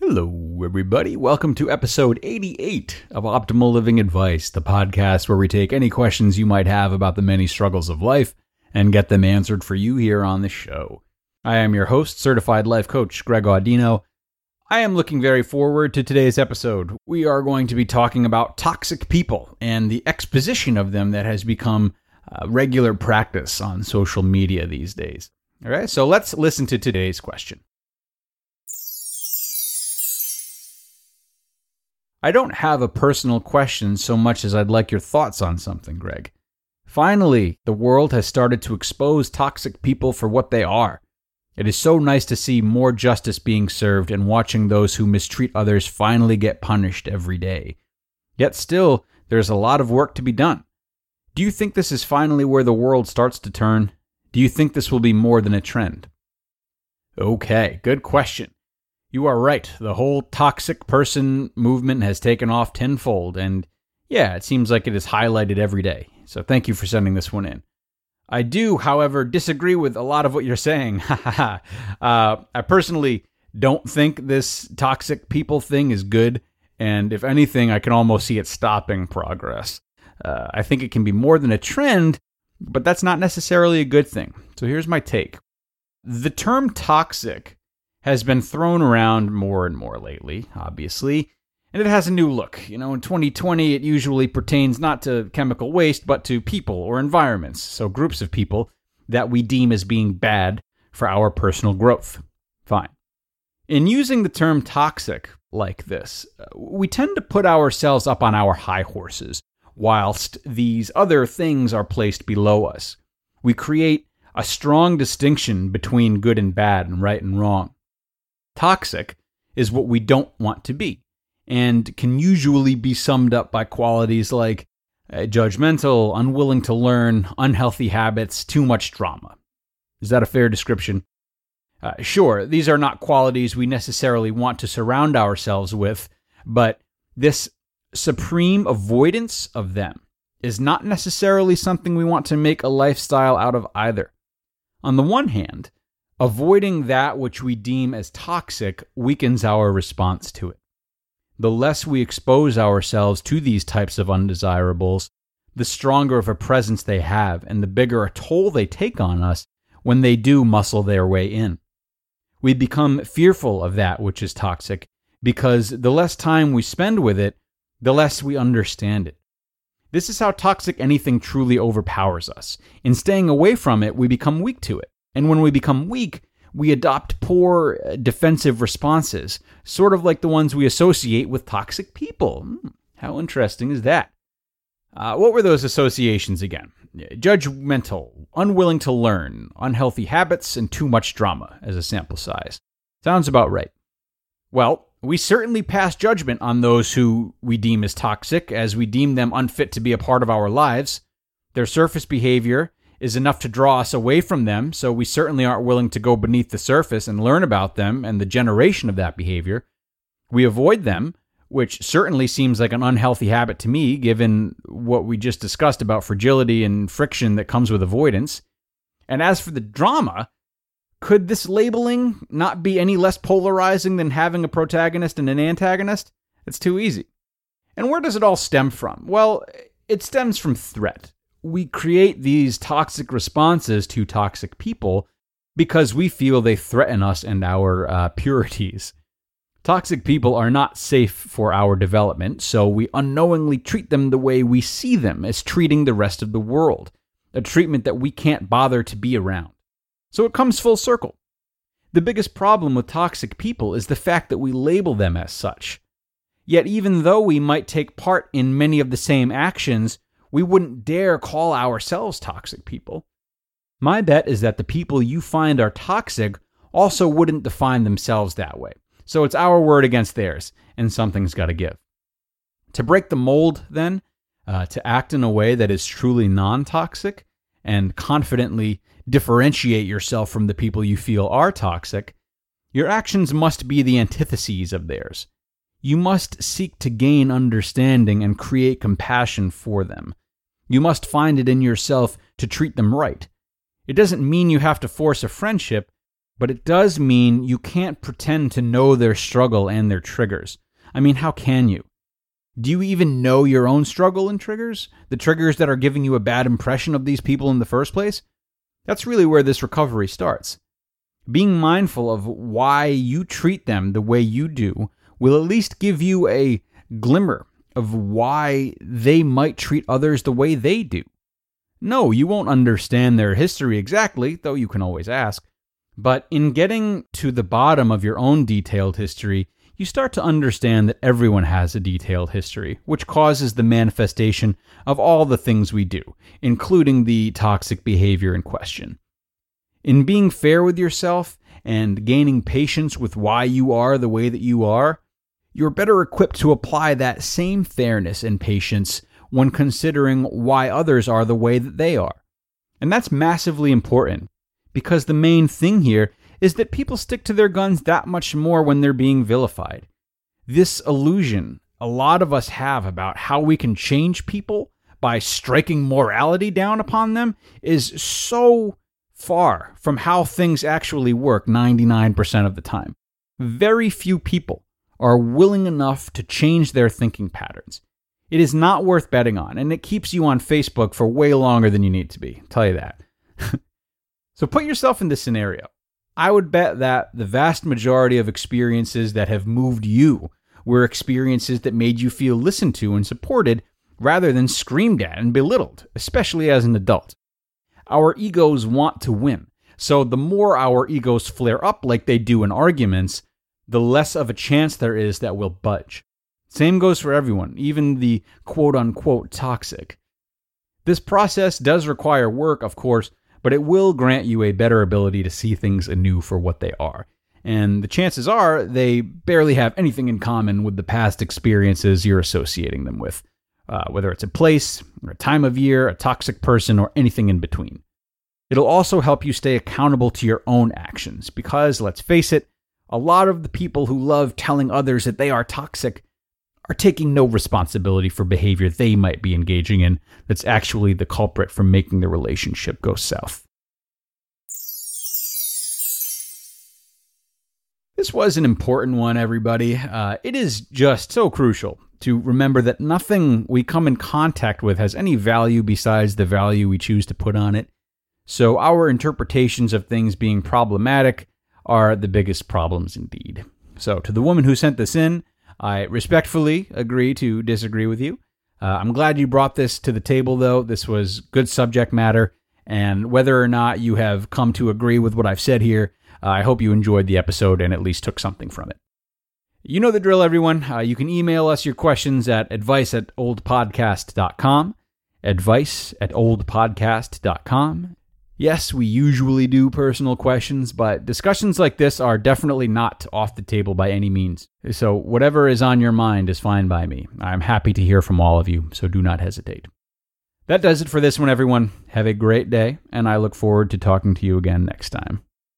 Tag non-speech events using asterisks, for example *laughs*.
Hello, everybody. Welcome to episode 88 of Optimal Living Advice, the podcast where we take any questions you might have about the many struggles of life and get them answered for you here on the show. I am your host, certified life coach Greg Audino. I am looking very forward to today's episode. We are going to be talking about toxic people and the exposition of them that has become uh, regular practice on social media these days. All right, so let's listen to today's question. I don't have a personal question so much as I'd like your thoughts on something, Greg. Finally, the world has started to expose toxic people for what they are. It is so nice to see more justice being served and watching those who mistreat others finally get punished every day. Yet still, there's a lot of work to be done. Do you think this is finally where the world starts to turn? Do you think this will be more than a trend? Okay, good question. You are right. The whole toxic person movement has taken off tenfold, and yeah, it seems like it is highlighted every day. So thank you for sending this one in. I do, however, disagree with a lot of what you're saying. *laughs* uh, I personally don't think this toxic people thing is good, and if anything, I can almost see it stopping progress. Uh, I think it can be more than a trend, but that's not necessarily a good thing. So here's my take. The term toxic has been thrown around more and more lately, obviously, and it has a new look. You know, in 2020, it usually pertains not to chemical waste, but to people or environments, so groups of people that we deem as being bad for our personal growth. Fine. In using the term toxic like this, uh, we tend to put ourselves up on our high horses, whilst these other things are placed below us. We create a strong distinction between good and bad and right and wrong. Toxic is what we don't want to be, and can usually be summed up by qualities like uh, judgmental, unwilling to learn, unhealthy habits, too much drama. Is that a fair description? Uh, sure, these are not qualities we necessarily want to surround ourselves with, but this supreme avoidance of them is not necessarily something we want to make a lifestyle out of either. On the one hand, Avoiding that which we deem as toxic weakens our response to it. The less we expose ourselves to these types of undesirables, the stronger of a presence they have and the bigger a toll they take on us when they do muscle their way in. We become fearful of that which is toxic because the less time we spend with it, the less we understand it. This is how toxic anything truly overpowers us. In staying away from it, we become weak to it. And when we become weak, we adopt poor uh, defensive responses, sort of like the ones we associate with toxic people. Hmm, how interesting is that? Uh, what were those associations again? Judgmental, unwilling to learn, unhealthy habits, and too much drama as a sample size. Sounds about right. Well, we certainly pass judgment on those who we deem as toxic, as we deem them unfit to be a part of our lives. Their surface behavior is enough to draw us away from them, so we certainly aren't willing to go beneath the surface and learn about them and the generation of that behavior. We avoid them, which certainly seems like an unhealthy habit to me, given what we just discussed about fragility and friction that comes with avoidance. And as for the drama, could this labeling not be any less polarizing than having a protagonist and an antagonist? It's too easy. And where does it all stem from? Well, it stems from threat we create these toxic responses to toxic people because we feel they threaten us and our uh, purities. Toxic people are not safe for our development, so we unknowingly treat them the way we see them as treating the rest of the world, a treatment that we can't bother to be around. So it comes full circle. The biggest problem with toxic people is the fact that we label them as such. Yet, even though we might take part in many of the same actions, we wouldn't dare call ourselves toxic people. My bet is that the people you find are toxic also wouldn't define themselves that way. So it's our word against theirs, and something's got to give. To break the mold, then, uh, to act in a way that is truly non toxic and confidently differentiate yourself from the people you feel are toxic, your actions must be the antitheses of theirs. You must seek to gain understanding and create compassion for them. You must find it in yourself to treat them right. It doesn't mean you have to force a friendship, but it does mean you can't pretend to know their struggle and their triggers. I mean, how can you? Do you even know your own struggle and triggers? The triggers that are giving you a bad impression of these people in the first place? That's really where this recovery starts. Being mindful of why you treat them the way you do will at least give you a glimmer of why they might treat others the way they do. No, you won't understand their history exactly, though you can always ask. But in getting to the bottom of your own detailed history, you start to understand that everyone has a detailed history, which causes the manifestation of all the things we do, including the toxic behavior in question. In being fair with yourself and gaining patience with why you are the way that you are, you're better equipped to apply that same fairness and patience when considering why others are the way that they are. And that's massively important because the main thing here is that people stick to their guns that much more when they're being vilified. This illusion a lot of us have about how we can change people by striking morality down upon them is so far from how things actually work 99% of the time. Very few people are willing enough to change their thinking patterns. It is not worth betting on, and it keeps you on Facebook for way longer than you need to be. I'll tell you that. *laughs* so put yourself in this scenario. I would bet that the vast majority of experiences that have moved you were experiences that made you feel listened to and supported rather than screamed at and belittled, especially as an adult. Our egos want to win, so the more our egos flare up like they do in arguments, the less of a chance there is that we'll budge. Same goes for everyone, even the quote unquote toxic. This process does require work, of course, but it will grant you a better ability to see things anew for what they are. And the chances are they barely have anything in common with the past experiences you're associating them with, uh, whether it's a place, or a time of year, a toxic person, or anything in between. It'll also help you stay accountable to your own actions because, let's face it, a lot of the people who love telling others that they are toxic are taking no responsibility for behavior they might be engaging in that's actually the culprit for making the relationship go south. This was an important one, everybody. Uh, it is just so crucial to remember that nothing we come in contact with has any value besides the value we choose to put on it. So, our interpretations of things being problematic are the biggest problems indeed. So, to the woman who sent this in, I respectfully agree to disagree with you. Uh, I'm glad you brought this to the table, though. This was good subject matter. And whether or not you have come to agree with what I've said here, uh, I hope you enjoyed the episode and at least took something from it. You know the drill, everyone. Uh, you can email us your questions at advice at oldpodcast.com, advice at oldpodcast.com. Yes, we usually do personal questions, but discussions like this are definitely not off the table by any means. So, whatever is on your mind is fine by me. I'm happy to hear from all of you, so do not hesitate. That does it for this one, everyone. Have a great day, and I look forward to talking to you again next time.